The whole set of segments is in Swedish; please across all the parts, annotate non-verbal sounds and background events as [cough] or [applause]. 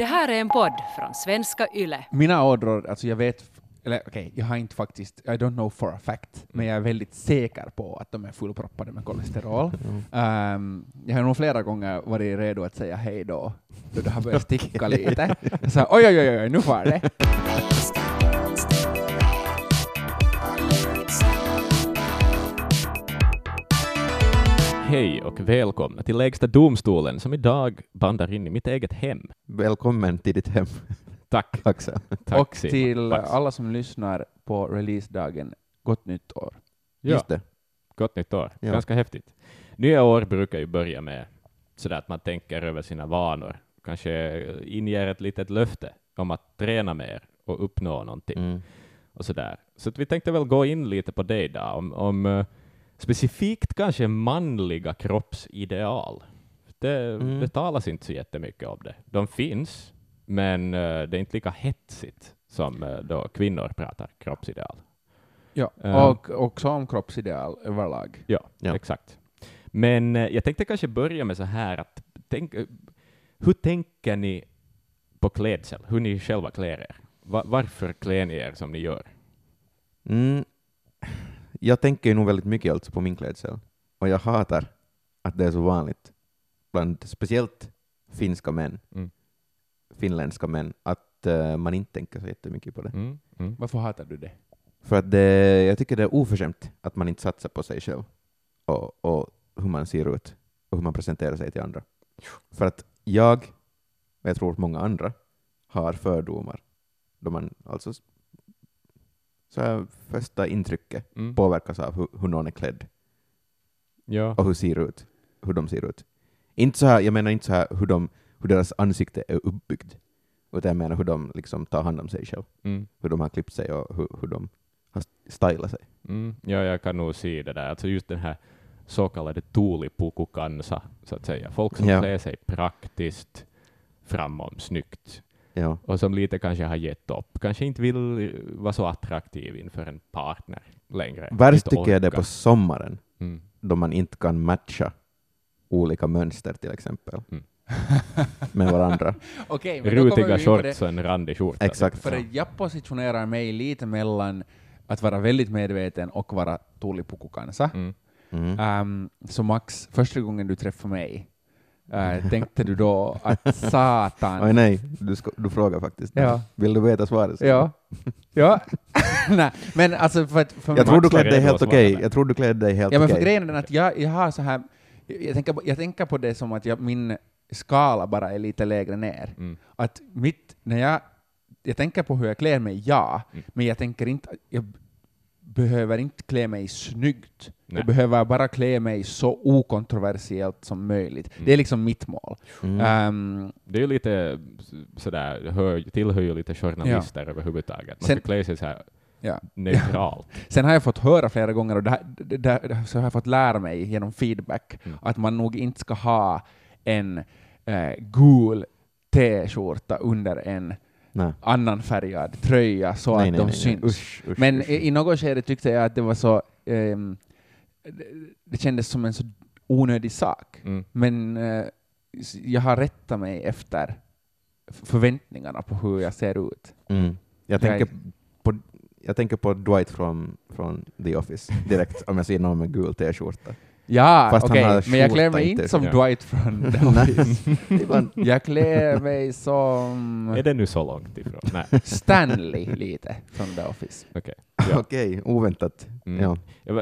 Det här är en podd från svenska YLE. Mina ådror, alltså jag vet, eller okej, jag har inte faktiskt, I don't know for a fact, men jag är väldigt säker på att de är fullproppade med kolesterol. Ehm, jag har nog flera gånger varit redo att säga hej då, då det har börjat sticka lite. Sa oj, oj, oj, oj, nu far det. [laughs] Hej och välkomna till Lägsta domstolen som idag bandar in i mitt eget hem. Välkommen till ditt hem, Tack. [laughs] Axel. Tack och Simon. till Max. alla som lyssnar på releasedagen, gott nytt år. Ja, Just det. gott nytt år. Ja. Ganska häftigt. Nya år brukar ju börja med sådär att man tänker över sina vanor, kanske inger ett litet löfte om att träna mer och uppnå någonting Mm. och sådär. Så att vi tänkte väl gå in lite på det idag, om, om eh, specifikt kanske manliga kroppsideal. Det, Mm. det talas inte så jättemycket om det. De finns, men eh, det är inte lika hetsigt som eh, då kvinnor pratar kroppsideal. Ja, Ehm. och också om kroppsideal överlag. Ja, Ja. exakt. Men eh, jag tänkte kanske börja med så här att tänk, eh, hur tänker ni på klädsel? Hur ni själva klär er? Va- varför klär ni er som ni gör? Mm. Jag tänker ju nog väldigt mycket alltså på min klädsel, och jag hatar att det är så vanligt bland speciellt finska män, Mm. finländska män, att eh, man inte tänker så jättemycket på det. Mm, mm. Varför hatar du det? För att det, jag tycker det är oförskämt att man inte satsar på sig själv och, och hur man ser ut och hur man presenterar sig till andra. För att jag, och jag tror många andra, har fördomar då man alltså så här, första intrycket Mm. påverkas av hur, hur någon är klädd Ja. och hur, ser ut, hur de ser ut. Inte så här, jag menar inte så här hur, de, hur deras ansikte är uppbyggt, utan jag menar hur de liksom tar hand om sig själv, Mm. hur de har klippt sig och hur, hur de har stylat sig. Mm. ja, jag kan nog se det där. Alltså just den här så kallade tuulipukukansa, så att säga. Folk som Ja. klär sig praktiskt, framom, snyggt, Ja. och som lite kanske har gett upp. Kanske inte vill eh, vara så attraktiv inför en partner längre. Värst tycker jag det på sommaren, Mm. då man inte kan matcha olika mönster till exempel Mm. [laughs] med varandra. [laughs] Okej, men Rutiga shorts och en randig skjorta. Exakt. För att jag positionerar mig lite mellan att vara väldigt medveten och vara tulipukukansa. Mm. Mm. Um, så Max, första gången du träffade mig, eh, tänkte du då att satan... Oj nej, du, ska, du frågar faktiskt. Ja. Vill du veta svaret? Ja. ja. [laughs] Nej, men alltså för att... För Jag tror du klädde dig helt okej. med. Jag tror du klädde dig helt Ja, men för okej. grejen är den att jag, jag har så här... Jag tänker, på- jag tänker på det som att jag, min skala bara är lite lägre ner. Mm. Att mitt, när jag, jag tänker på hur jag klär mig, ja, Mm. men jag tänker inte, jag behöver inte klä mig snyggt. Nej. Jag behöver bara klä mig så okontroversiellt som möjligt. Mm. Det är liksom mitt mål. Mm. Ehm, Det är ju lite sådär, hör, tillhör ju lite journalister överhuvudtaget. Man Sen- ska klä sig så här ja. neutralt. [laughs] Sen har jag fått höra flera gånger, och det här, det, det, så har jag fått lära mig genom feedback, Mm. att man nog inte ska ha en eh, gul t-skjorta under en Nej. annan färgad tröja så nej, att nej, de syns. Usch, usch, Men usch. i, i något skede tyckte jag att det var så... ehm, det, det kändes som en så onödig sak. Mm. Men eh, jag har rättat mig efter förväntningarna på hur jag ser ut. Mm. Jag, tänker på, jag tänker på Dwight från, från The Office direkt om jag ser någon med gul t-skjorta. Ja, Fast han okej, har men jag klär mig inte- som ja. Dwight från [laughs] The jag klär mig som Är det nu så långt ifrån? Nej, Stanley lite från The Office. okej. Ja. [laughs] Okej, oväntat. Mm. Ja.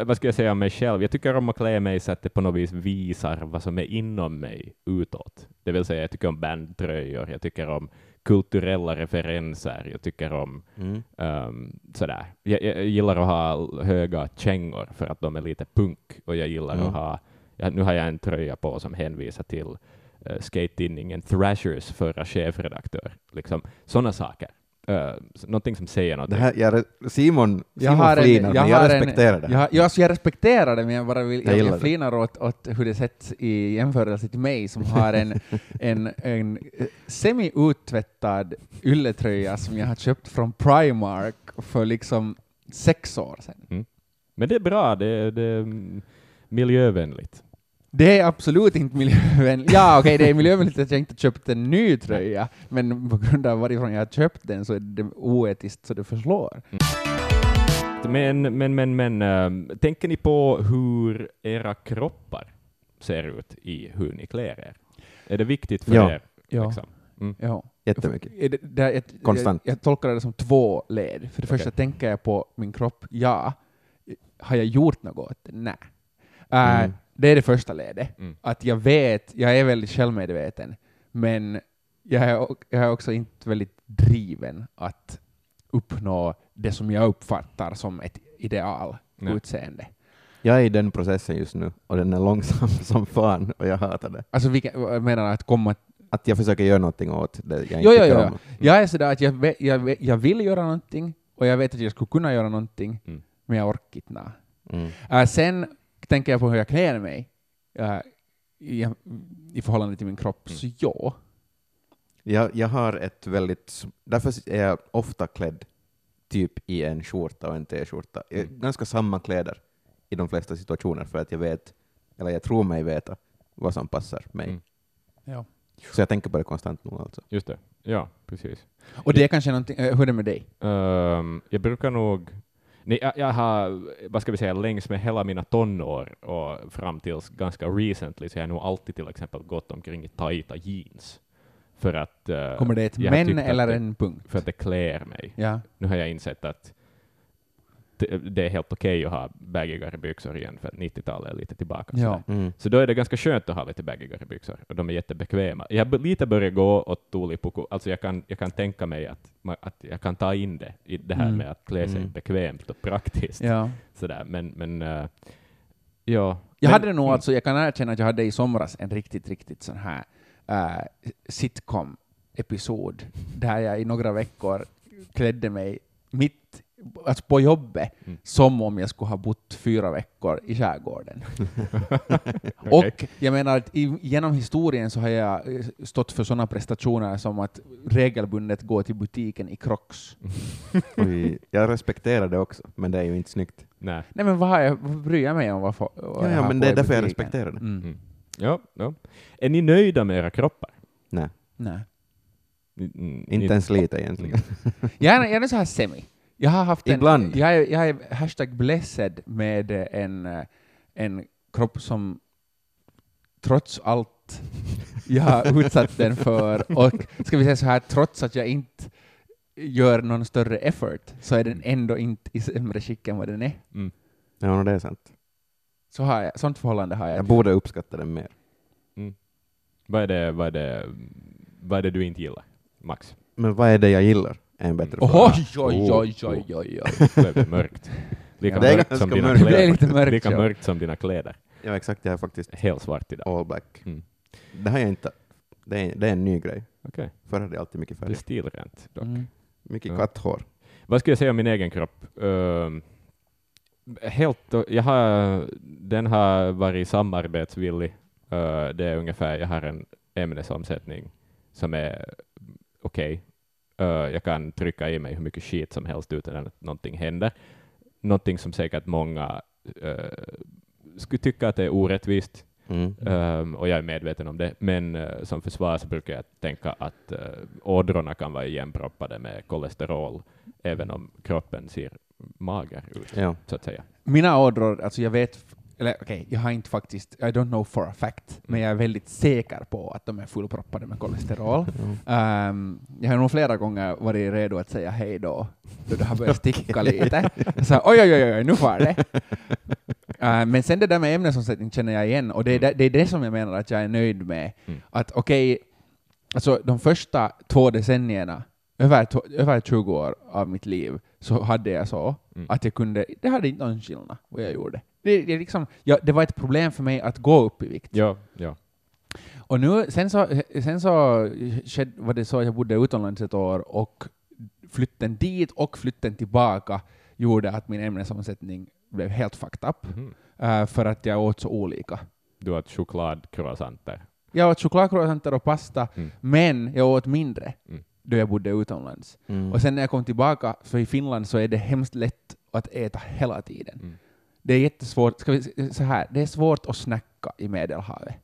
Vad ska jag säga om mig själv? Jag tycker om att klä mig så att det på något vis visar vad som är inom mig utåt. Det vill säga, jag tycker om bandtröjor, jag tycker om kulturella referenser, jag tycker om Mm. um, sådär. Jag, jag, jag gillar att ha höga kängor för att de är lite punk, och jag gillar Mm. att ha, ja, nu har jag en tröja på som hänvisar till uh, skate-tidningen Thrashers förra chefredaktör. Liksom, sådana saker. Uh, någonting som säger något. Det här, jag, Simon, Jag Simon har en- flinar, jag men jag har en- respekterar det. Jag, jag, så jag respekterar det, men jag, bara vill, Jag jag, flinar åt, åt hur det sätts i jämförelse till mig som har en, [laughs] en, en eh, semi-uttvättad ylletröja som jag har köpt från Primark för liksom sex år sedan. Men det är bra, det, är- det är mm, miljövänligt. Det är absolut inte miljövänligt. Ja, okej, det är miljövänligt att jag inte köpt en ny tröja, men på grund av varifrån jag har köpt den så är det oetiskt så det förslår. Men, men, men, men ähm, tänker ni på hur era kroppar ser ut i hur ni klär er? Är det viktigt för Ja. er? Ja. Liksom? Mm. Ja. Jättemycket. Är det, det, jag, Konstant. Jag, jag tolkar det som två led. För det första tänker jag på min kropp, ja. Har jag gjort något? Nej. Äh, Mm. Det är det första ledet. Mm. Att jag vet, jag är väldigt självmedveten, men jag är, jag är också inte väldigt driven att uppnå det som jag uppfattar som ett ideal Nej. utseende. Jag är i den processen just nu, och den är långsam [laughs] som fan, och jag hatar det. Alltså vilken, jag menar att komma Att jag försöker göra någonting åt det jag inte Jo, jo, om. Jag är sådär att jag, jag, jag vill göra någonting och jag vet att jag skulle kunna göra någonting, Mm. men jag orkar inte. Mm. Äh, sen tänker jag på hur jag klär mig äh, i, i förhållande till min kropp, så ja. Jag, jag har ett väldigt... Därför är jag ofta klädd typ i en skjorta och en t-skjorta. Jag- Mm. Ganska samma kläder i de flesta situationer, för att jag vet, eller jag tror mig veta, vad som passar mig. Mm. ja. Så jag tänker på det konstant nu alltså. Just det. Ja, precis. Och det är kanske någonting, äh, hur är det med dig? Ehm, jag brukar nog... Nej, jag, jag har, vad ska vi säga, längs med hela mina tonår och fram tills ganska recently så har jag nog alltid till exempel gått omkring i tajta jeans. För att, eh, Kommer det ett har men eller det, en punkt? För att det klär mig. Ja. Nu har jag insett att det, är helt okej att ha baggigare byxor igen, för att 90-talet är lite tillbaka. Ja. Mm. Så då är det ganska skönt att ha lite baggigare byxor, och de är jättebekväma. Jag har lite börjat gå åt tulipuku, alltså jag kan, jag kan tänka mig att, att jag kan ta in det i det här Mm. med att klä sig Mm. bekvämt och praktiskt. ja. Sådär. Men, men uh, ja. Jag men, hade nog mm, alltså, jag kan erkänna att jag hade i somras en riktigt, riktigt sån här äh, sitcom-episod där jag i några veckor klädde mig mitt, alltså på jobbet, Mm. som om jag skulle ha bott fyra veckor i skärgården. [laughs] okej. Och jag menar att i, genom historien så har jag eh, stått för sådana prestationer som att regelbundet gå till butiken i Crocs. [laughs] Oj, jag respekterar det också, men det är ju inte snyggt. Nej. Nej men vad, har jag, vad bryr jag mig om vad, vad Ja, ja, men det är därför jag respekterar det. Mm. Mm. Ja, ja. Är ni nöjda med era kroppar? Nej, Nej. Mm, inte ens lite egentligen. Jag är, jag är så här semi. Jag har haft en, Ibland. Jag är, jag är hashtag blessed med en, eh, en kropp som trots allt jag har [laughs] utsatt den för, och ska vi säga så här, trots att jag inte gör någon större effort, så är den ändå inte i sämre skick än vad den är. Mm. Ja, det är sant. Så har jag, sånt förhållande har jag. Jag borde uppskatta den mer. Vad, är det, vad, är det, vad är det du inte gillar, Max? Men vad är det jag gillar? En bättre Oj, fråga. oj, oj, oj, oj, oj. Nu [laughs] blev det mörkt. Lika Ja, det är mörkt ganska som dina mörkt. Det är kläder. lite mörkt, Lika ja. mörkt som dina kläder. Ja, exakt. Jag är faktiskt Helt svart idag. all black. Mm. Det här är inte... Det är, det är en ny grej. Okej, Förr hade jag alltid mycket det är färg. stilrent dock. Mm. Mycket Ja. katthår. Vad ska jag säga om min egen kropp? Ehm, helt, jag har, den har varit samarbetsvillig. Uh, det är ungefär, jag har en ämnesomsättning som är okej. Eh, jag kan trycka i mig hur mycket skit som helst utan att någonting händer. Någonting som säkert många skulle tycka att det är orättvist, Mm. Ehm, och jag är medveten om det, men eh, som försvar så brukar jag tänka att uh, ådrorna kan vara igenproppade med kolesterol, även om kroppen ser mager ut, Ja. så att säga. Mina ådror, alltså jag vet, eller okej, jag har inte faktiskt, I don't know for a fact, men jag är väldigt säker på att de är fullproppade med kolesterol. [laughs] Ehm, jag har nog flera gånger varit redo att säga hej då, då det har börjat [laughs] sticka lite. Så oj, oj, oj, oj, nu far det. [laughs] Ehm, men sen det där med ämnesomsättning känner jag igen, och det är, det, det är det som jag menar att jag är nöjd med. Mm. Att okej, alltså de första två decennierna, över, över 20 år av mitt liv, så hade jag så Mm. att jag kunde, det hade inte någon skillnad vad jag gjorde. Det, det, liksom, ja, det var ett problem för mig att gå upp i vikt. Ja, ja. Och nu, sen så, sen så var det så att jag bodde utomlands ett år och flytten dit och flytten tillbaka gjorde att min ämnesomsättning blev helt fucked up, Mhm. eh, för att jag åt så olika. Du åt chokladcroissanter. Jag åt chokladcroissanter och pasta, Mm. men jag åt mindre Mm. Då jag bodde utomlands. Mm. Och sen när jag kom tillbaka, så i Finland så är det hemskt lätt att äta hela tiden. Mm. Det är jättesvårt, ska vi, så här, det är svårt att snacka i Medelhavet.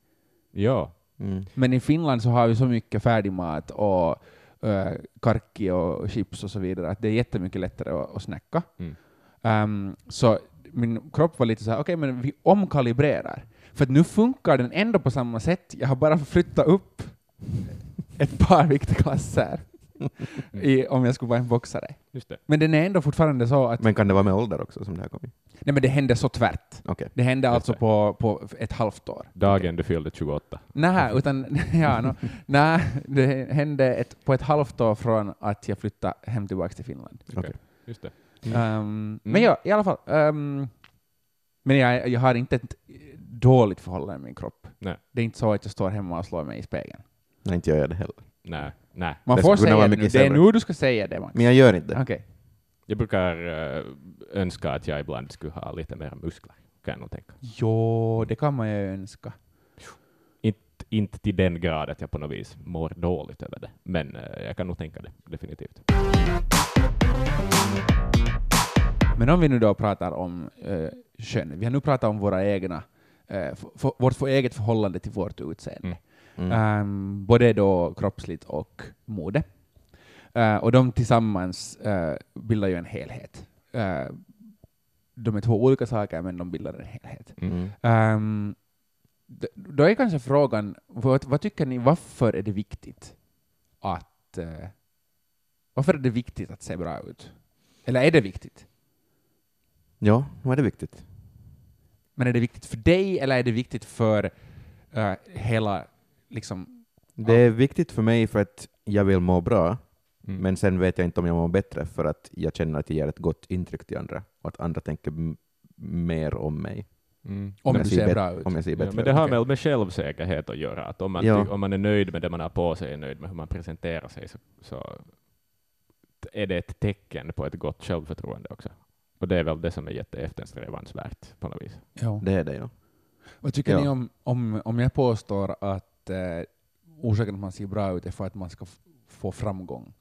Ja. Mm. Men i Finland så har vi så mycket färdigmat och uh, karki och chips och så vidare att det är jättemycket lättare att, att snacka. Mm. Ehm, så min kropp var lite så här, okej, men vi omkalibrerar. För att nu funkar den ändå på samma sätt. Jag har bara flyttat upp ett par viktklasser i, om jag skulle vara en boxare. Just det. Men den är ändå fortfarande så att, Men kan det vara med ålder också som det här kommer? nej men det hände så tvärt. Okej. Det hände Just alltså det. på, på ett halvt år. Dagen du fyllde 28. Nej, utan [laughs] ja, no, nej, det hände ett, på ett halvt år från att jag flyttade hem tillbaka till Finland. Okej. Just det. Mm. Ehm, Men ja, i alla fall. ehm, men jag, jag har inte ett dåligt förhållande med min kropp. Nej. Det är inte så att jag står hemma och slår mig i spegeln. Nej, inte gör jag det heller. Nej, nej. Man Det får skulle kunna säga vara det nu. mycket Det är sämre. nu du ska säga det, Max. Men jag gör inte det. Okej. Jag brukar eh, önska att jag ibland skulle ha lite mer muskler, kan jag nog tänka. Jo, det kan man ju önska. Inte, inte till den grad att jag på något vis mår dåligt över det, men eh, jag kan nog tänka det, definitivt. Men om vi nu då pratar om uh, kön, vi har nu pratat om våra egna, eh, f- f- vårt för eget förhållande till vårt utseende. Mm. Mm. Ehm, både då kroppsligt och mode. Eh, och de tillsammans eh, bildar ju en helhet. Eh, de är två olika saker, men de bildar en helhet. Mm. D- då är kanske frågan, vad, vad tycker ni, varför är det viktigt att eh, varför är det viktigt att se bra ut? Eller är det viktigt? Ja, nu är det viktigt. Men är det viktigt för dig, eller är det viktigt för eh, hela, liksom, Det är viktigt för mig för att jag vill må bra, Mm. men sen vet jag inte om jag mår bättre för att jag känner att jag ger ett gott intryck till andra och att andra tänker mer om mig. Mm. om jag du ser bra ut? Om jag ser Ja, bättre men det har väl med självsäkerhet att göra, att om man, Ja. om man är nöjd med det man har på sig, är nöjd med hur man presenterar sig, så, så är det ett tecken på ett gott självförtroende också. Och det är väl det som är jätteeftersträvansvärt på något vis. Ja. Det är det, ja. Vad tycker Ja. ni om, om, om jag påstår att eh, orsaken att man ser bra ut är för att man ska få framgång?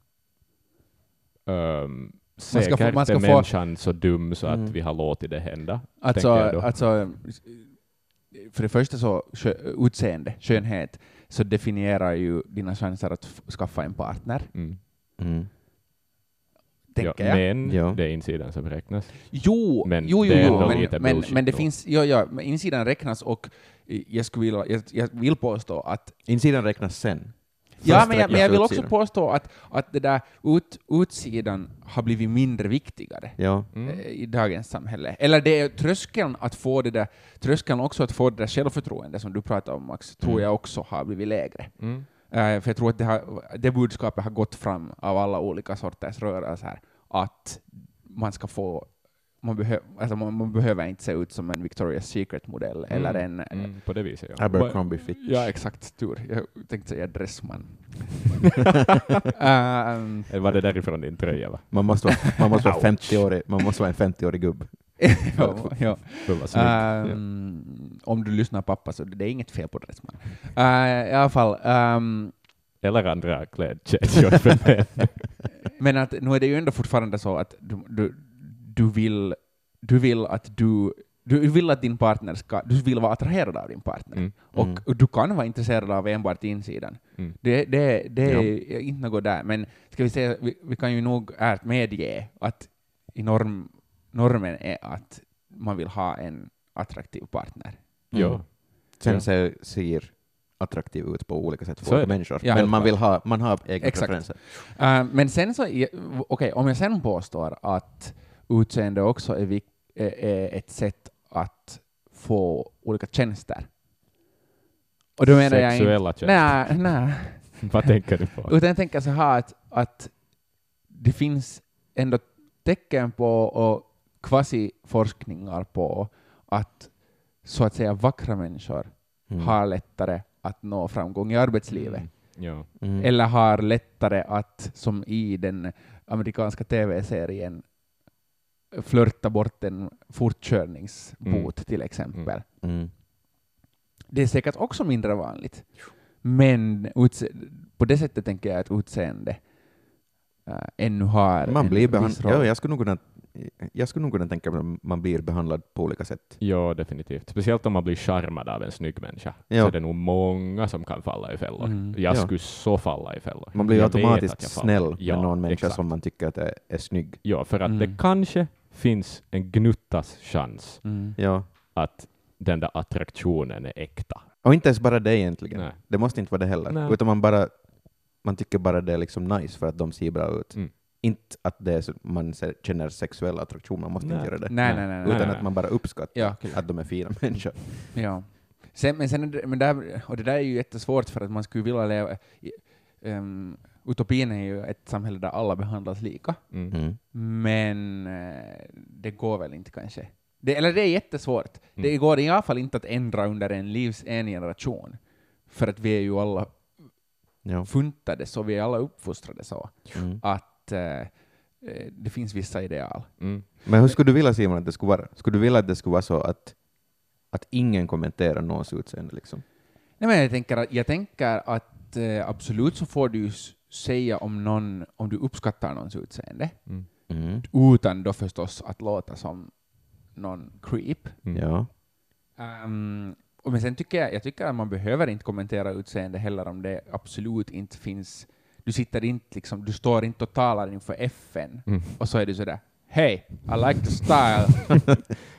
Um, ska få- säkert man ska är få- människan så dum så att Mm. vi har låtit det hända. Alltså, tänker jag då. alltså, för det första så, utseende, skönhet, så definierar ju dina chanser att skaffa en partner, Mm. Mm. tänker ja, jag. Men Ja. det är insidan som räknas. Jo, Men jo, jo, jo men, men, men det då. finns, ja, ja, insidan räknas och jag, skulle vilja, jag, jag vill påstå att Insidan räknas sen. Ja, men jag, men jag vill också utsidan. påstå att, att det där ut, utsidan har blivit mindre viktigare. Ja. Mm. eh, i dagens samhälle. Eller det är tröskeln att få det där, tröskeln också att få det där självförtroende som du pratar om Max, tror Mm. jag också har blivit lägre. Mm. Eh, för jag tror att det, har, det budskapet har gått fram av alla olika sorters rörelser, att man ska få man, behö, alltså man, man behöver inte se ut som en Victoria's Secret-modell eller en... Mm. På det viset, ja. Abercrombie Fitch. Ja, exakt. Tur. Jag tänkte säga Dressman. [laughs] um, var det därifrån din tröja? Va? Man måste vara, man måste vara [laughs] Ouch. 50-årig, man måste vara en 50-årig gubb. [laughs] ja, ja. Vad snyggt. Ehm, Om du lyssnar pappa så det är inget fel på Dressman. Uh, I alla fall, ehm, Eller andra klädkedjor för män. men att nu är det ju ändå fortfarande så att du, du, du, vill, du vill att du du vill att din partner ska, du vill vara attraherad av din partner. Mm. Och, Mm. du kan vara intresserad av enbart insidan. Mm. Det, det, det Ja. är inte något där, men ska vi säga, vi, vi kan ju nog ärligt medge att i norm, normen är att man vill ha en attraktiv partner. Ja. Mm. Sen Ja. ser, attraktiv ut på olika sätt för människor. Ja, men man vill ha, man har egna Exakt. preferenser. Uh, men sen så, okej, om jag sen påstår att utseende också är, vik- är, är ett sätt att få olika tjänster. Och då menar jag inte... Sexuella tjänster. Nej, nej. [laughs] Vad tänker du på? Utan jag tänker så här att, att det finns ändå tecken på och kvasi-forskningar på att så att säga vackra människor Mm. har lättare att nå framgång i arbetslivet. Mm. Ja. Mm. Eller har lättare att, som i den amerikanska TV-serien, flörta bort en fortkörningsbot till exempel. Mm. Det är säkert också mindre vanligt. Men på det sättet tänker jag att utseende äh, ännu har Man en blir behandlad, roll. ja, jag, skulle nog kunna, jag skulle nog kunna tänka mig att man blir behandlad på olika sätt. Ja, definitivt. Speciellt om man blir charmad av en snygg människa. Ja. Så är det nog många som kan falla i fällor. Mm. Jag Ja. skulle så falla i fällor. Man blir Jag automatiskt snäll Ja, med någon människa exakt. som man tycker att är, är snygg. Ja, för att Mm. det kanske finns en gnuttas chans Mm. Ja. att den där attraktionen är äkta. Och inte ens bara det egentligen. Nej. Det måste inte vara det heller. Nej. Utan man bara man tycker bara det är liksom nice för att de ser bra ut. Mm. Inte att det är så, man känner sexuell attraktion, man måste Nej. inte göra det. Nej, nej, nej. nej. Utan nej. att man bara uppskattar Ja, att de är fina [laughs] människor. Ja. Sen, men, sen, men där, och det där är ju jättesvårt för att man skulle vilja leva... i- ehm, utopin är ju ett samhälle där alla behandlas lika, Mm. Mm. men eh, det går väl inte kanske. Det, eller det är jättesvårt. Det Mm. går i alla fall inte att ändra under en livs en generation, för att vi är ju alla Ja. funtade så, vi är alla uppfostrade så, Mm. att eh, eh, det finns vissa ideal. Mm. Men hur skulle du vilja Simon att det skulle vara? Skulle du vilja att det skulle vara så att, att ingen kommenterar någons utseende? Liksom? Nej, men jag tänker att, jag tänker att eh, absolut så får du ju säga om någon, om du uppskattar någons utseende, Mm. Mm. utan då förstås att låta som någon creep. Mm. Ja. Ehm, och men sen tycker jag, jag tycker att man behöver inte kommentera utseende heller om det absolut inte finns, du sitter inte liksom, du står inte och talar inför FN Mm. och så är du sådär Hey, I like the style.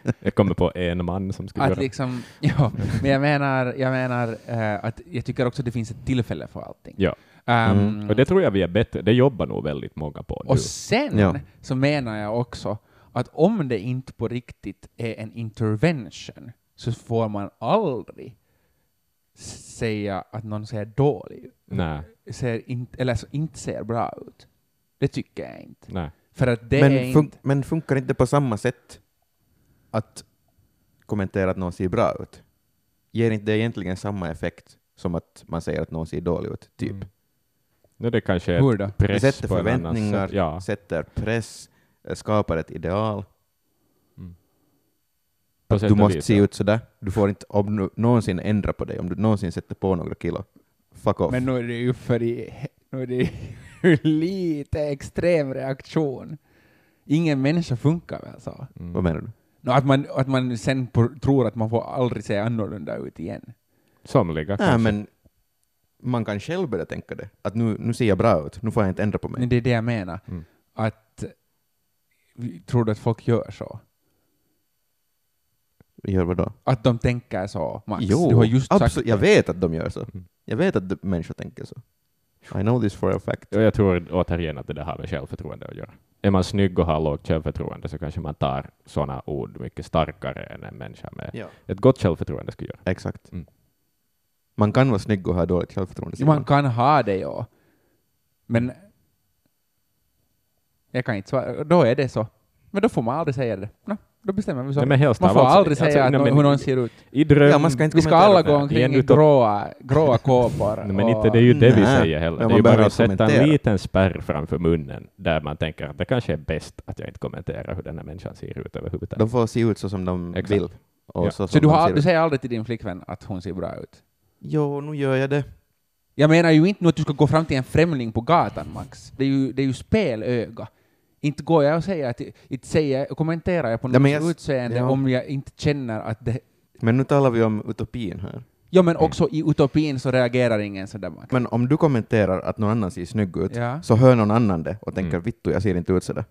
[laughs] Jag kommer på en man som skulle att göra liksom, [laughs] ja, men jag menar, jag menar eh, att jag tycker också att det finns ett tillfälle för allting. Ja. Ehm, Mm. Och det tror jag vi är bättre, det jobbar nog väldigt många på nu. Och sen Ja. så menar jag också att om det inte på riktigt är en intervention så får man aldrig säga att någon ser dålig ut. Nej, Ser inte, eller så inte ser bra ut. Det tycker jag inte. nej. För att det Men, är fun- inte... men funkar inte på samma sätt att kommentera att någon ser bra ut? Ger inte det egentligen samma effekt som att man säger att någon ser dålig ut? Typ. Mm. No, det kanske är Hur då? ett Det press sätter på förväntningar, sätt. Ja. sätter press, eh, skapar ett ideal. På Att du måste se ut sådär. Du får inte om du någonsin ändra på dig, om du någonsin sätter på några kilo. Fuck off. Men nu är det ju för i, nu är det ju lite extrem reaktion. Ingen människa funkar väl så? Mm. Vad menar du? Nå, att, man, att man sen på, tror att man får aldrig se annorlunda ut igen. Somliga Nej, kanske. men man kan själv börja tänka det. Att nu, nu ser jag bra ut, nu får jag inte ändra på mig. Men det är det jag menar. Mm. Att vi- tror du att folk gör så? Gör vad då? Att de tänker så, Max? Jo, du har just sagt absolut. Jag vet att de gör så. Mm. Jag vet att människor tänker så. I know this for a fact. Och jag tror återigen att det där har med självförtroende att göra. Är man snygg och har lågt självförtroende så kanske man tar sådana ord mycket starkare än en människa med Ja. ett gott självförtroende skulle göra. Exakt. Mm. Man kan vara snygg och ha dåligt självförtroende. Man kan ha det, ja. Men jag kan inte svara. Då är det så. Men då får man aldrig säga det. Nå, då bestämmer vi så. Nej, men helst man får allt- aldrig alltså, säga nå- men hur någon ser ut. I dröm... Ja, man ska inte Vi ska alla gå omkring i gråa, gråa kåpor. Nej, men inte det är ju det vi Nej, säger heller. Det är ju bara att sätta en liten spärr framför munnen där man tänker att det kanske är bäst att jag inte kommenterar hur den här människan ser ut överhuvudtaget. De får se ut så som de Exakt. vill. Och Ja. så, Så du, har, du säger aldrig till din flickvän att hon ser bra ut? Jo, nu gör jag det. Jag menar ju inte nu att du ska gå fram till en främling på gatan, Max. Det är ju, det är ju spelöga. Inte går jag och säger att, inte säger, kommenterar jag på men jag- utseende ja. om jag inte känner att det... Men nu talar vi om utopin här. Ja, men också i utopin så reagerar ingen sådär. Men om du kommenterar att någon annan ser snygg ut, Ja. så hör någon annan det och tänker Mm. vittu, jag ser inte ut sådär.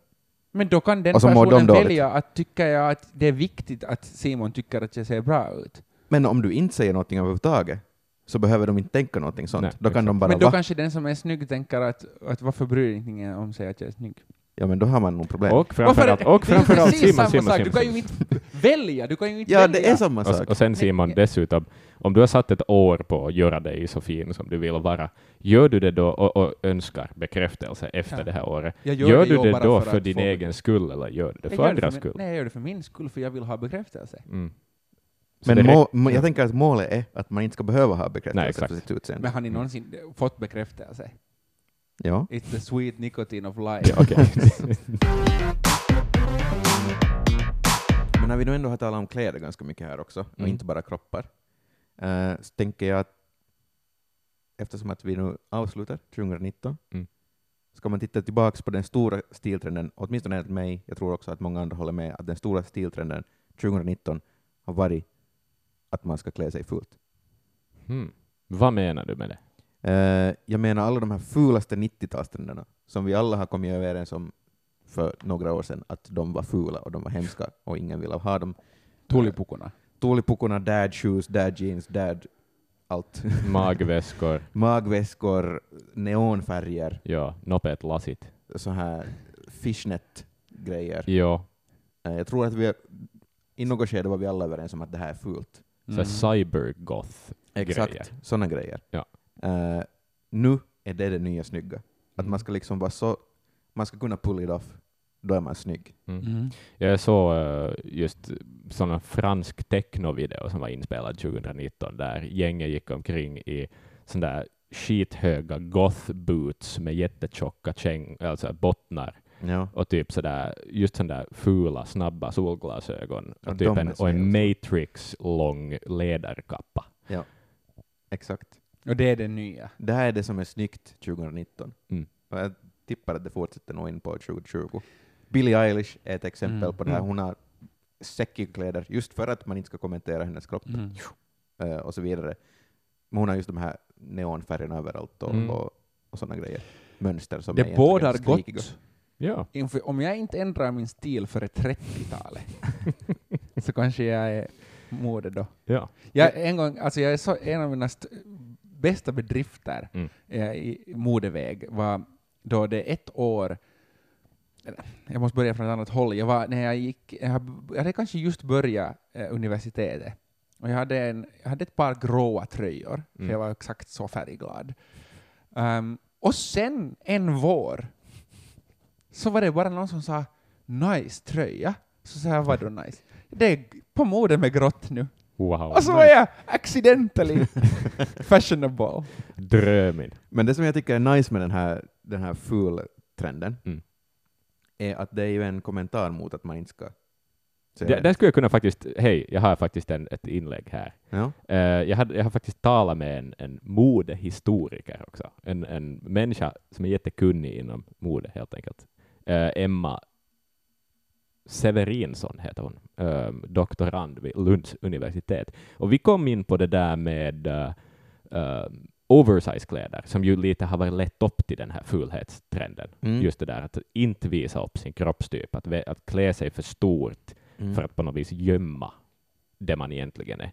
Men då kan den personen de välja att tycka jag att det är viktigt att Simon tycker att jag ser bra ut. Men om du inte säger någonting överhuvudtaget, så behöver de inte tänka någonting sånt. Nej, då kan exakt. de bara men då va? kanske den som är snygg tänker att, att varför bryr ingen om sig att jag är snygg? Ja, men då har man nog problem. Och framförallt, och framförallt Simon, sak. Simon, Du kan ju inte välja, du kan ju inte ja, välja. det är samma Och, sak. och sen Simon, Nej. dessutom, om du har satt ett år på att göra dig så fin som du vill vara, gör du det då och, och önskar bekräftelse efter Ja. det här året, Jag gör, det du det då för för, din få- egen skull eller gör du det Jag för gör andras för skull? Nej, jag gör det för min skull, för jag vill ha bekräftelse. Mm. Men det må, må, jag tänker att målet är att man inte ska behöva ha Nej, bekräftelse exakt. för sitt utseende. Men har ni någonsin fått bekräftelse? Ja. It's the sweet nicotine of life. Ja, okej. [laughs] Men när vi nu ändå har talat om kläder ganska mycket här också, och Mm. inte bara kroppar, eh, så tänker jag att eftersom att vi nu avslutar 2019, Mm. ska man titta tillbaka på den stora stiltrenden, åtminstone enligt mig, jag tror också att många andra håller med, att den stora stiltrenden 2019 har varit att man ska klä sig fult. Hmm. Vad menar du med det? Eh, jag menar alla de här fulaste 90-talstrenderna, som vi alla har kommit överens om för några år sedan, att de var fula och de var hemska och ingen ville ha dem. Tulipukorna. Tulipukorna, dad shoes, dad jeans, dad allt. [laughs] Magväskor, Magväskor, neonfärger, ja, nopet lasit. så här fishnet-grejer. Ja, Eh, Jag tror att vi i något skede var vi alla överens om att det här är fult. så här cybergoth Exakt, sådana grejer. Ja. Eh, nu är det det nya snygga. Att Mm. man ska liksom vara så, man ska kunna pull it off, då är man snygg. Mm. Mm. Jag såg eh, just sån fransk technovideo som var inspelad 2019 där gänget gick omkring i sån där skithöga goth-boots med jättetjocka käng, alltså bottnar Ja. och typ sådär, just sån där fula, snabba solglasögon Ja, och, de typ en, och en också. Matrix-lång läderkappa. Exakt. Och det är det nya. Det här är det som är snyggt 2019. Mm. Och jag tippar att det fortsätter nog in på 2020. Billie Eilish är ett exempel Mm. på det här. Mm. Hon har säckiga kläder, just för att man inte ska kommentera hennes kropp Mm. eh, och så vidare. Men hon har just de här neonfärgerna överallt och, Mm. och, och sådana grejer. Mönster som är Det egentligen bådar gott. Ja. Om jag inte ändrar min stil före 30-talet [laughs] så kanske jag är mode då. ja. Jag, en, gång, alltså jag är så, en av mina bästa bedrifter Mm. eh, i modeväg var då det ett år jag måste börja från ett annat håll. Jag var, när jag, gick, jag hade- jag hade kanske just börjat eh, universitetet, och jag hade, en, jag hade ett par gråa tröjor, för Mm. jag var exakt så färgglad. Um, och sen en vår så var det bara någon som sa ”nice tröja”. Så sa jag ”vadå nice?” Det är på mode med grått nu. Wow. Och så var jag accidentally [laughs] fashionable. Drömmen. Men det som jag tycker är nice med den här, den här ful-trenden Mm. är att det är ju en kommentar mot att man inte ska se Där, skulle jag kunna faktiskt, hej, jag har faktiskt en, ett inlägg här. Ja. Eh, jag, hade, jag har faktiskt talat med en, en modehistoriker också, en, en människa som är jättekunnig inom mode helt enkelt. Eh, Emma Severinsson heter hon, eh, doktorand vid Lunds universitet. Och vi kom in på det där med uh, oversize-kläder, som ju lite har varit lett upp till den här fulhetstrenden. Mm. Just det där att inte visa upp sin kroppstyp, att, att klä sig för stort Mm. för att på något vis gömma det man egentligen är.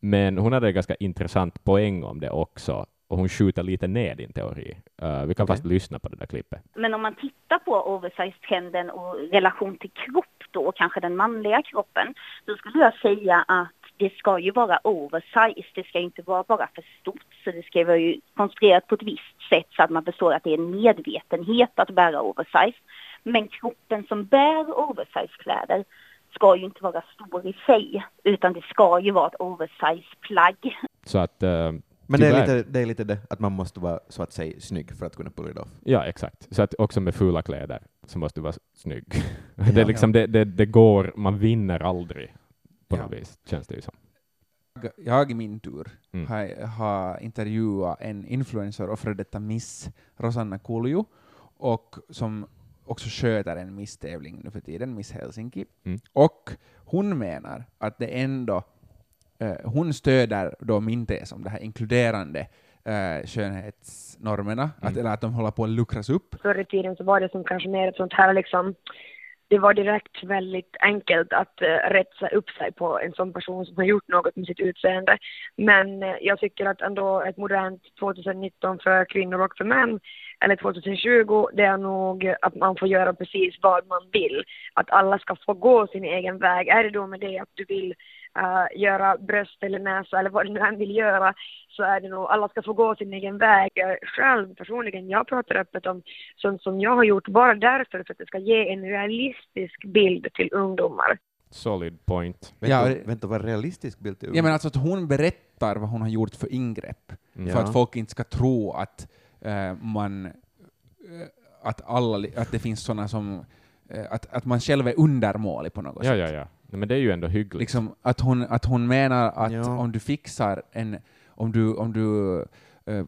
Men hon hade en ganska intressant poäng om det också, och hon skjuter lite ner din teori. Eh, vi kan Okej. fast lyssna på det där klippet. Men om man tittar på oversize-trenden och relation till kropp då, kanske den manliga kroppen, då skulle jag säga att det ska ju vara oversize, det ska inte vara bara för stort, så det ska vara ju konstruerat på ett visst sätt så att man förstår att det är en medvetenhet att bära oversize. Men kroppen som bär oversize-kläder ska ju inte vara stor i sig, utan det ska ju vara ett oversize-plagg. Så att, eh, Men det är, lite, det är lite det, att man måste vara så att säga snygg för att kunna pull it off. ja exakt. Så att också med fula kläder så måste du vara snygg. [laughs] det, Ja. är liksom, det, det, det går, man vinner aldrig på Ja. något vis, känns det ju som. Jag- Jag i min tur Mm. har, har intervjuat en influencer och före detta Miss, Rosanna Kulju, och som också sköter en Miss-tävling nu för tiden, Miss Helsinki. Mm. Och hon menar att det ändå, hon stöder då min tes om det här inkluderande eh, skönhetsnormerna, att, Mm. eller att de håller på att luckras upp. förr i tiden så var det som kanske mer ett sånt här liksom det var direkt väldigt enkelt att uh, rätta upp sig på en sån person som har gjort något med sitt utseende. Men eh, jag tycker att ändå ett modernt 2019 för kvinnor och för män, eller 2020, det är nog att man får göra precis vad man vill. Att alla ska få gå sin egen väg. Är det då med det att du vill eh, göra bröst eller näsa eller vad du nu än vill göra så är det nog, alla ska få gå sin egen väg. Själv personligen, jag pratar öppet om sånt som jag har gjort bara därför för att det ska ge en realistisk bild till ungdomar. Solid point. Vänta, Ja, det- vänta vad realistisk bild till Jag menar alltså att hon berättar vad hon har gjort för ingrepp, Mm. för Ja. att folk inte ska tro att eh, man eh, att, alla, att det finns sådana som eh, att, att man själv är undermålig på något Ja, sätt. ja, ja. Nej, Men det är ju ändå hyggligt. Liksom att, hon, att hon menar att Ja. om du fixar en, om du, om du eh,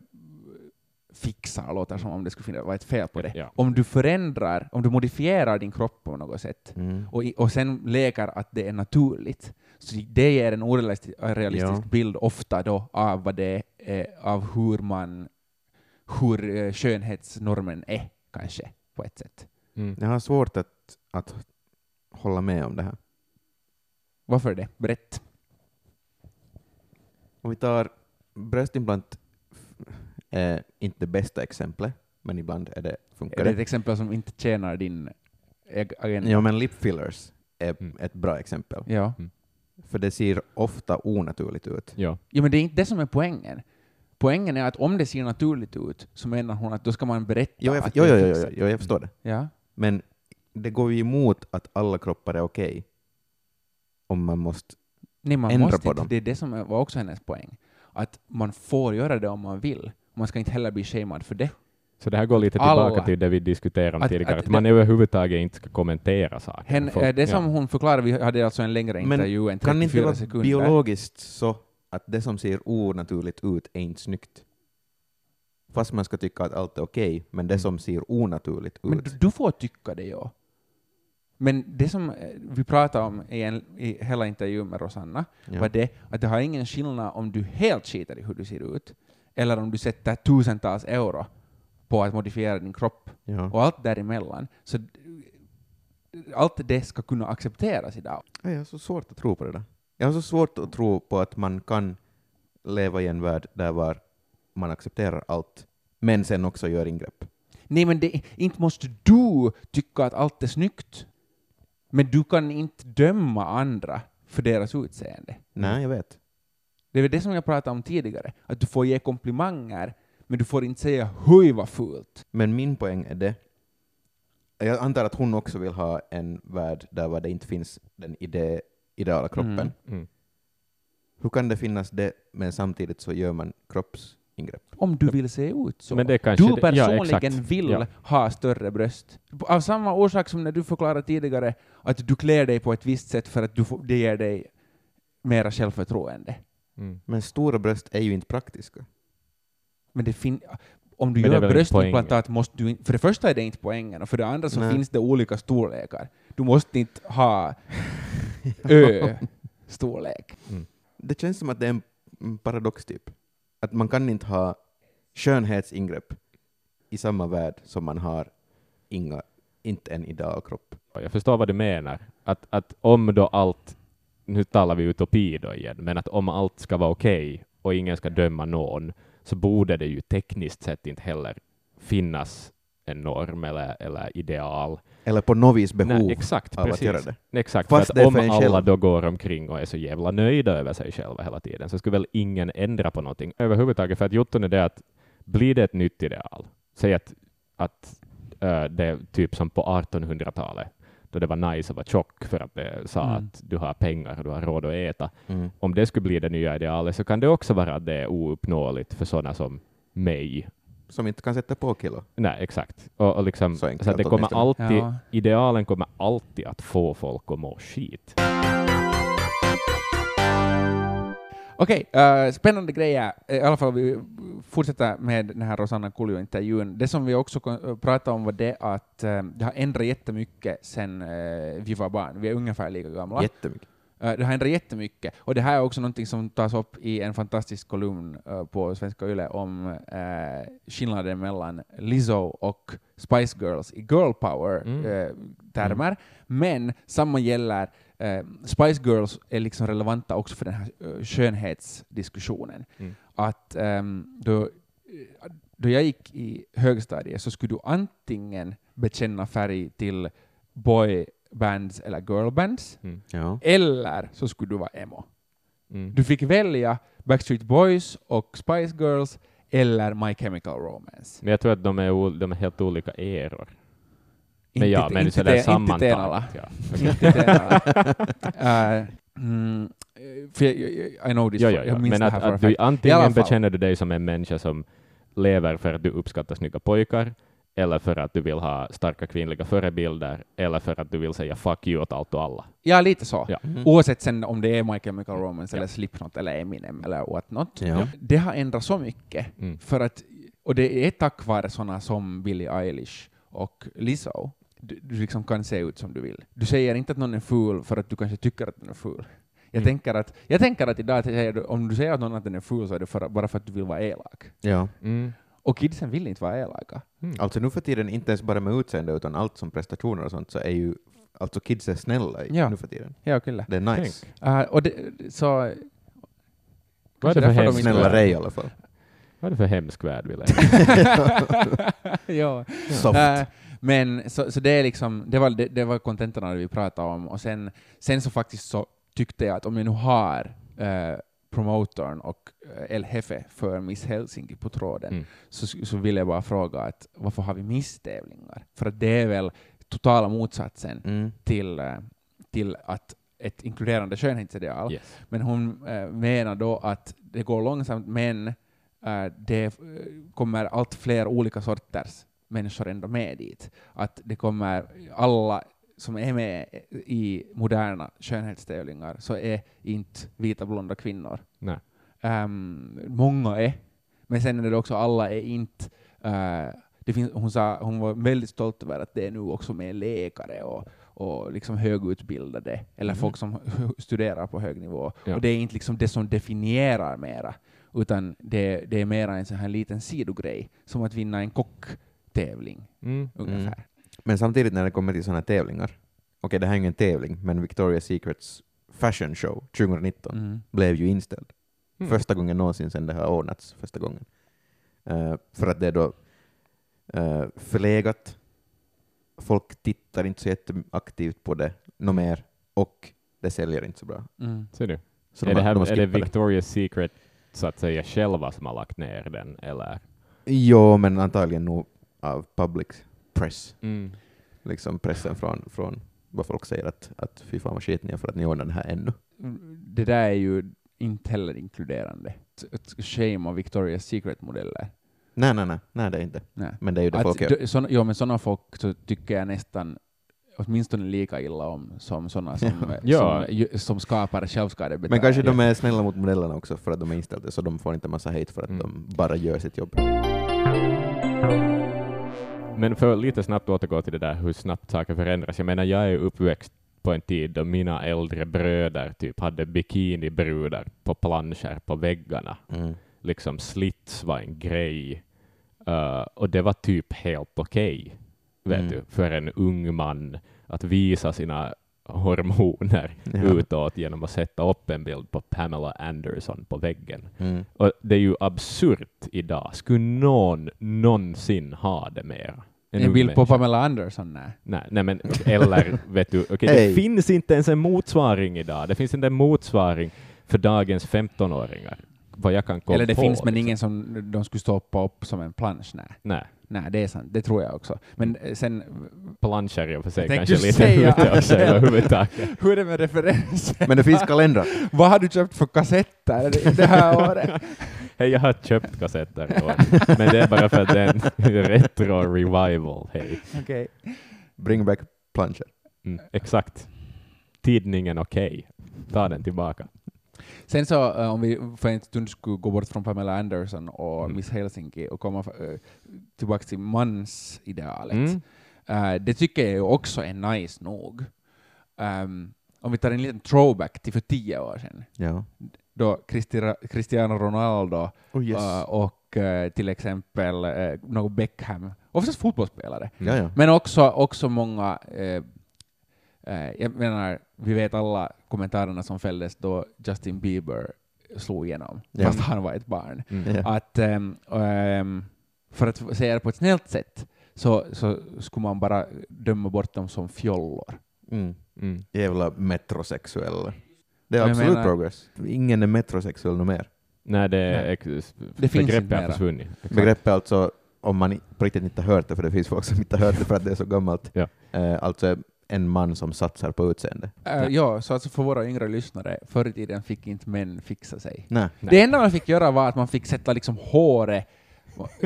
fixar låter som om det skulle finnas- vara ett fel på det. Ja. Om du förändrar, om du modifierar din kropp på något sätt Mm. och, i, och sen leker att det är naturligt, så det ger en orealistisk realistisk Ja. bild ofta då av vad det är, av hur man, hur eh, skönhetsnormen är, kanske, på ett sätt. Mm. Jag har svårt att, att hålla med om det här. Varför det? Berätt. Om vi tar bröstimplant, är inte det bästa exemplet, men ibland är det, funkar Är det. ett exempel som inte tjänar din ag- agenda? Ja, men lip fillers är Mm. ett bra exempel. Ja. För det ser ofta onaturligt ut. Ja. Ja, men det är inte det som är poängen. Poängen är att om det ser naturligt ut, så menar hon att då ska man berätta Jo, jag, att jo, jo, jo, jo, jag förstår det. Ja. Men det går ju emot att alla kroppar är okej. Om man måste... Nej, man Ändra måste på inte. dem. Det är det som var också hennes poäng. Att man får göra det om man vill. Man ska inte heller bli shamed för det. Så det här går lite Alla- tillbaka till det vi diskuterade om Att- tidigare, att att, man överhuvudtaget inte ska kommentera saker. Hen, Folk- eh, det som ja. hon förklarade, vi hade alltså en längre Men intervju än Kan det inte 34 vara sekunder. biologiskt så att det som ser onaturligt ut är inte snyggt? Fast man ska tycka att allt är okej, men det Mm. som ser onaturligt Men ut... du, du får tycka det, ja. Men det som eh, vi pratade om i, en, i hela intervjun med Rosanna Ja. var det att det har ingen skillnad om du helt skiter i hur du ser ut, eller om du sätter tusentals euro på att modifiera din kropp, Ja. och allt däremellan. Så allt det ska kunna accepteras idag. Ja, Jag har så svårt att tro på det där. Jag har så svårt att tro på att man kan leva i en värld där var man accepterar allt, men sen också gör ingrepp. Nej, men det, inte måste du tycka att allt är snyggt. Men du kan inte döma andra för deras utseende. Nej, jag vet. Det är väl det som jag pratade om tidigare, att du får ge komplimanger, men du får inte säga ”Hui vad fult”. Men min poäng är det. Jag antar att hon också vill ha en värld där det inte finns den ide, ideala kroppen. Mm. Mm. Hur kan det finnas det, men samtidigt så gör man kroppsingrepp? Om du vill se ut så. Men det kanske du det- ja, personligen vill Ja. ha större bröst. Av samma orsak som när du förklarade tidigare att du klär dig på ett visst sätt för att du får, det ger dig mera självförtroende. Mm. Men stora bröst är ju inte praktiska. Men det fin- om du gör bröstimplantat måste du för det första är det inte poängen och för det andra så Nej. finns det olika storlekar. Du måste inte ha [laughs] ö-storlek. Det känns som att det är en paradox typ. Att man kan inte ha skönhetsingrepp i samma värld som man har inga, inte en idealkropp. Jag förstår vad du menar. Att, att om då allt, nu talar vi utopi då igen, men att om allt ska vara okej och ingen ska döma någon, så borde det ju tekniskt sett inte heller finnas en norm eller, eller ideal. Eller på något vis behov Nej, exakt, av att precis. göra det. Exakt, Fast för att om för alla själv. då går omkring och är så jävla nöjda över sig själva hela tiden, så skulle väl ingen ändra på någonting överhuvudtaget. För att Jotton är det att blir det ett nytt ideal, säg att, att äh, det är typ som på 1800-talet, då det var nice att vara tjock för att det sa Mm. att du har pengar och du har råd att äta. Mm. Om det skulle bli det nya idealet så kan det också vara att det är ouppnåeligt för sådana som mig. Som inte kan sätta på kilo. Nej, exakt. Och, och liksom, Så så enkelt att det kommer alltid, Ja. idealen kommer alltid att få folk att må skit. Okej, eh, spännande grejer. Eh, I alla fall, vi fortsätter med den här Rosanna Kuljo-intervjun. Det som vi också pratade om var det att eh, det har ändrat jättemycket sen eh, vi var barn. Vi är ungefär lika gamla. Jättemycket. Eh, Det ändrat jättemycket. Och det här är också någonting som tas upp i en fantastisk kolumn eh, på Svenska Yle om eh, skillnaden mellan Lizzo och Spice Girls i girl Mm. power-termer. Men samma gäller Spice Girls är liksom relevanta också för den här eh, skönhetsdiskussionen. Mm. Att ehm, då, då jag gick i högstadiet så skulle du antingen bekänna färg till boybands eller girlbands, Mm. Ja. eller så skulle du vara emo. Mm. Du fick välja Backstreet Boys och Spice Girls eller My Chemical Romance. Men jag tror att de är, de är helt olika eror. Men Inte- ja, men inte sådär sammantaget. Ja. [laughs] Mm, jag, I know this, jag minns Men det här att du antingen bekänner du dig som en människa som lever för att du uppskattar snygga pojkar, eller för att du vill ha starka kvinnliga förebilder, eller för att du vill säga fuck you åt allt och alla. Ja, lite så. Ja. Mm. Oavsett sen om det är My Chemical Romance Ja. eller Slipknot eller Eminem eller what not. Ja. Det har ändrat så mycket. Mm. För att och det är tack vare sådana som Billie Eilish och Lizzo du, du liksom kan se ut som du vill. Du säger inte att någon är ful för att du kanske tycker att den är ful. Jag, Mm. tänker, att, jag tänker att idag om du säger att någon att den är ful så är det för, bara för att du vill vara elak. Ja. Mm. Och kidsen vill inte vara elaka. Mm. Alltså nu för tiden, inte ens bara med utseende, utan allt som prestationer och sånt, så är ju alltså kids är snälla i- Ja. nu för tiden. Ja, kyllä. Det är nice. Uh, och det, så... Vad är kanske det för hemskt? inte- Snällare i alla fall. Vad är det för hemsk värld vi lever i? [laughs] ja. Soft. Eh, men så, så det är liksom, det var, det, det var kontentan av det vi pratade om, och sen, sen så faktiskt så tyckte jag att om jag nu har uh, promotorn och uh, El Jefe för Miss Helsinki på tråden, Mm. så, så vill jag bara fråga att varför har vi misstävlingar? För att det är väl totala motsatsen Mm. till, eh, till att ett inkluderande skönhetsideal. Yes. Men hon eh, menar då att det går långsamt, men eh, det eh, kommer allt fler olika sorters människor ändå med dit. Att det kommer alla som är med i moderna skönhetstävlingar så är inte vita blonda kvinnor. Ehm, många är, men sen är det också alla är inte det finns, hon, sa, hon var väldigt stolt över att det är nu också med läkare och, och liksom högutbildade, eller Mhm. folk som studerar på hög nivå. Ja. Och det är inte liksom det som definierar mera, utan det, det är mera en sån här liten sidogrej, som att vinna en kocktävling, Mm. ungefär. Men samtidigt när det kommer till sådana tävlingar, okej det här är ju ingen tävling, men Victoria's Secrets fashion show 2019 Mm. blev ju inställd. Mm. Första gången någonsin sedan det har ordnats första gången. Eh, för att det är då uh, förlegat, folk tittar inte så jätteaktivt på det något mer, och det säljer inte så bra. Mm. Ser du? Så är, de det här, de är det Victoria's Secret så att säga själva som har lagt ner den, eller? Jo, men antagligen nog av public press, Mm. liksom pressen från, från vad folk säger att, att fy fan vad skit ni är för att ni ordnar det här ännu. Det där är ju inte heller inkluderande. Shame av Victoria's Secret-modeller. Nej, nej, nej, nej det är inte. Nej. Men det är ju det Att folk gör. såna, jo, men sådana folk så tycker jag nästan åtminstone lika illa om som sådana som, [laughs] Ja. som, ju- som skapar självskadebeteende. Men kanske de är snälla mot modellerna också för att de är inställda, så de får inte massa hate för att Mm. de bara gör sitt jobb. Men för lite snabbt återgå till det där hur snabbt saker förändras. Jag menar, jag är uppväxt på en tid då mina äldre bröder typ hade bikinibrudar på planscher på väggarna. Mm. Liksom slits var en grej. Uh, och det var typ helt okej, vet Mm. du, för en ung man att visa sina hormoner Ja. utåt genom att sätta upp en bild på Pamela Anderson på väggen. Mm. Och det är ju absurt idag. Skulle någon någonsin ha det mer? En ung bild på? Pamela Anderson? Nej. Nej, nej men eller [laughs] vet du, okej, Hej. det finns inte ens en motsvaring idag. Det finns inte en motsvaring för dagens 15-åringar. Vad jag kan komma Eller det på, finns, men liksom. ingen som de skulle stoppa upp som en plansch. Nej. Nej, Nej, det är sant. Det tror jag också. Men eh, sen, planscher i och för sig Jag kanske lite säga ute [laughs] också överhuvudtaget. hur är det med referenser? Men det finns kalendrar. [laughs] Vad har du köpt för kassetter det här [laughs] året? Hej, jag har köpt kassetter i år, men det är bara för att det är en retro revival. Hej. Okej. Bring back planscher. Mm, exakt. Tidningen Okej. Ta den tillbaka. Sen så, eh, om vi för en stund skulle gå bort från Pamela Anderson och Mm. Miss Helsinki och komma uh, tillbaka till mansidealet. Mm. Eh, det tycker jag också är nice nog. Ehm, om vi tar en liten throwback till för tio år sedan, Ja. då Cristi- Cristiano Ronaldo Oh eh, och eh, till exempel uh, Beckham, oftast fotbollsspelare, ja. men också, också många, eh, eh, jag menar, vi vet alla kommentarerna som fälldes då Justin Bieber slog igenom, Ja. fast han var ett barn. Mm. Att, ehm, för att säga det på ett snällt sätt, så, så skulle man bara döma bort dem som fjollor. Mm. Mm. Jävla metrosexuella. Det är absolut menar- progress. Ingen är metrosexuell något mer. Nej, det är Det finns inte begreppet har försvunnit. Exakt. Begreppet alltså, om man på riktigt inte har hört det, för det finns folk som inte har hört det för att det är så gammalt, Ja. eh, alltså en man som satsar på utseende. Eh, ja, så alltså för våra yngre lyssnare, förr i tiden fick inte män fixa sig. Nej. Nej. Det enda man fick göra var att man fick sätta liksom håret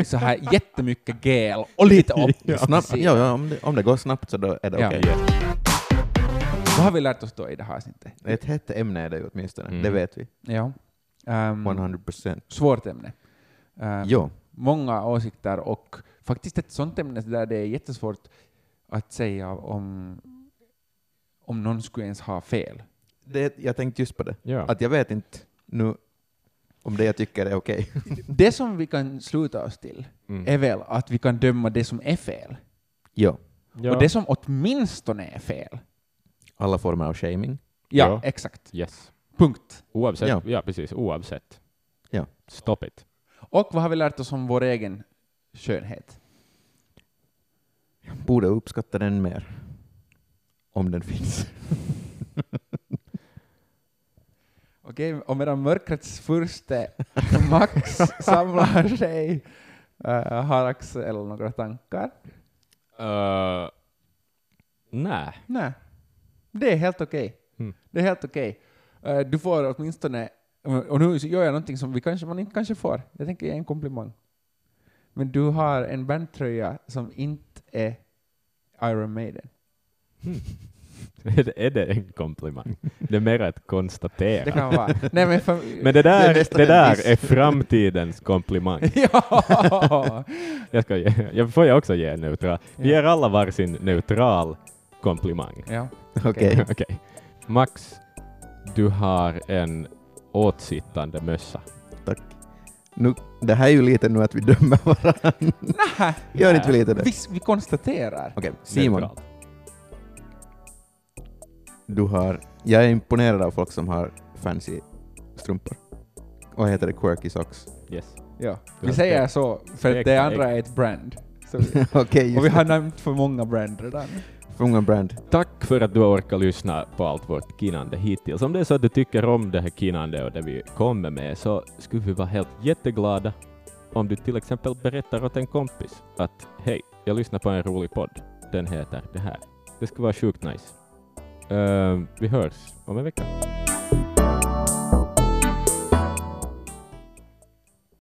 så här jättemycket gel och lite [laughs] upp. Ja. Snabbt, ja, ja, om, det, om det går snabbt så då är det Ja. okej. Yes. Vad har vi lärt oss då i det här avsnittet? Ett hett ämne är det åtminstone, Mm. det vet vi. Ja. Um, 100 procent. svårt ämne. Um, Jo, många åsikter och faktiskt ett sånt ämne där det är jättesvårt att säga om, om någon skulle ens ha fel. Det, jag tänkte just på det. Ja. Att jag vet inte nu om det jag tycker är okej. [laughs] Det som vi kan sluta oss till Mm. är väl att vi kan döma det som är fel. ja. Ja. Och det som åtminstone är fel. Alla former av shaming. Ja, Ja. exakt. Yes. Punkt. Oavsett, Ja. ja. precis, oavsett. Ja. Stop it. Och vad har vi lärt oss om vår egen skönhet? Borde uppskatta den mer. Om den finns. [laughs] Okej, och medan mörkrets furste Max samlar sig, eh, har Axel några tankar? Uh, Nej. Nej, det är helt okej. Mm. Det är helt okej. Eh, du får åtminstone, och nu gör jag någonting som vi kanske, man inte kanske får, jag tänker ge en komplimang. Men du har en bandtröja som inte är Iron Maiden. [laughs] Är det, är det en komplimang? Det är mer ett Det konstatera. kan vara. Nej, men, för, [laughs] Men det Det är där, det en där är framtidens komplimang. [laughs] ja! Jag, ska ge, jag får jag också ge en neutral. Vi ger alla varsin neutral komplimang. ja. Okej. Okej. Max, du har en åtsittande mössa. Nu, det här är ju lite nu att vi dömer varandra. Nej, Gör inte vi lite det? vi, vi konstaterar. Okej, Simon. Neutralt. Du har, jag är imponerad av folk som har fancy strumpor. Vad heter det? Quirky socks? Yes. Ja. Vi säger så, för det det andra är ett brand. [laughs] Okej, och vi har nämnt för många brand redan. Från en brand. Tack för att du har orkat lyssna på allt vårt kinande hittills. Om det är så att du tycker om det här kinande och det vi kommer med så skulle vi vara helt jätteglada om du till exempel berättar åt en kompis att hej, jag lyssnar på en rolig podd. Den heter det här. Det skulle vara sjukt nice. Uh, vi hörs om en vecka.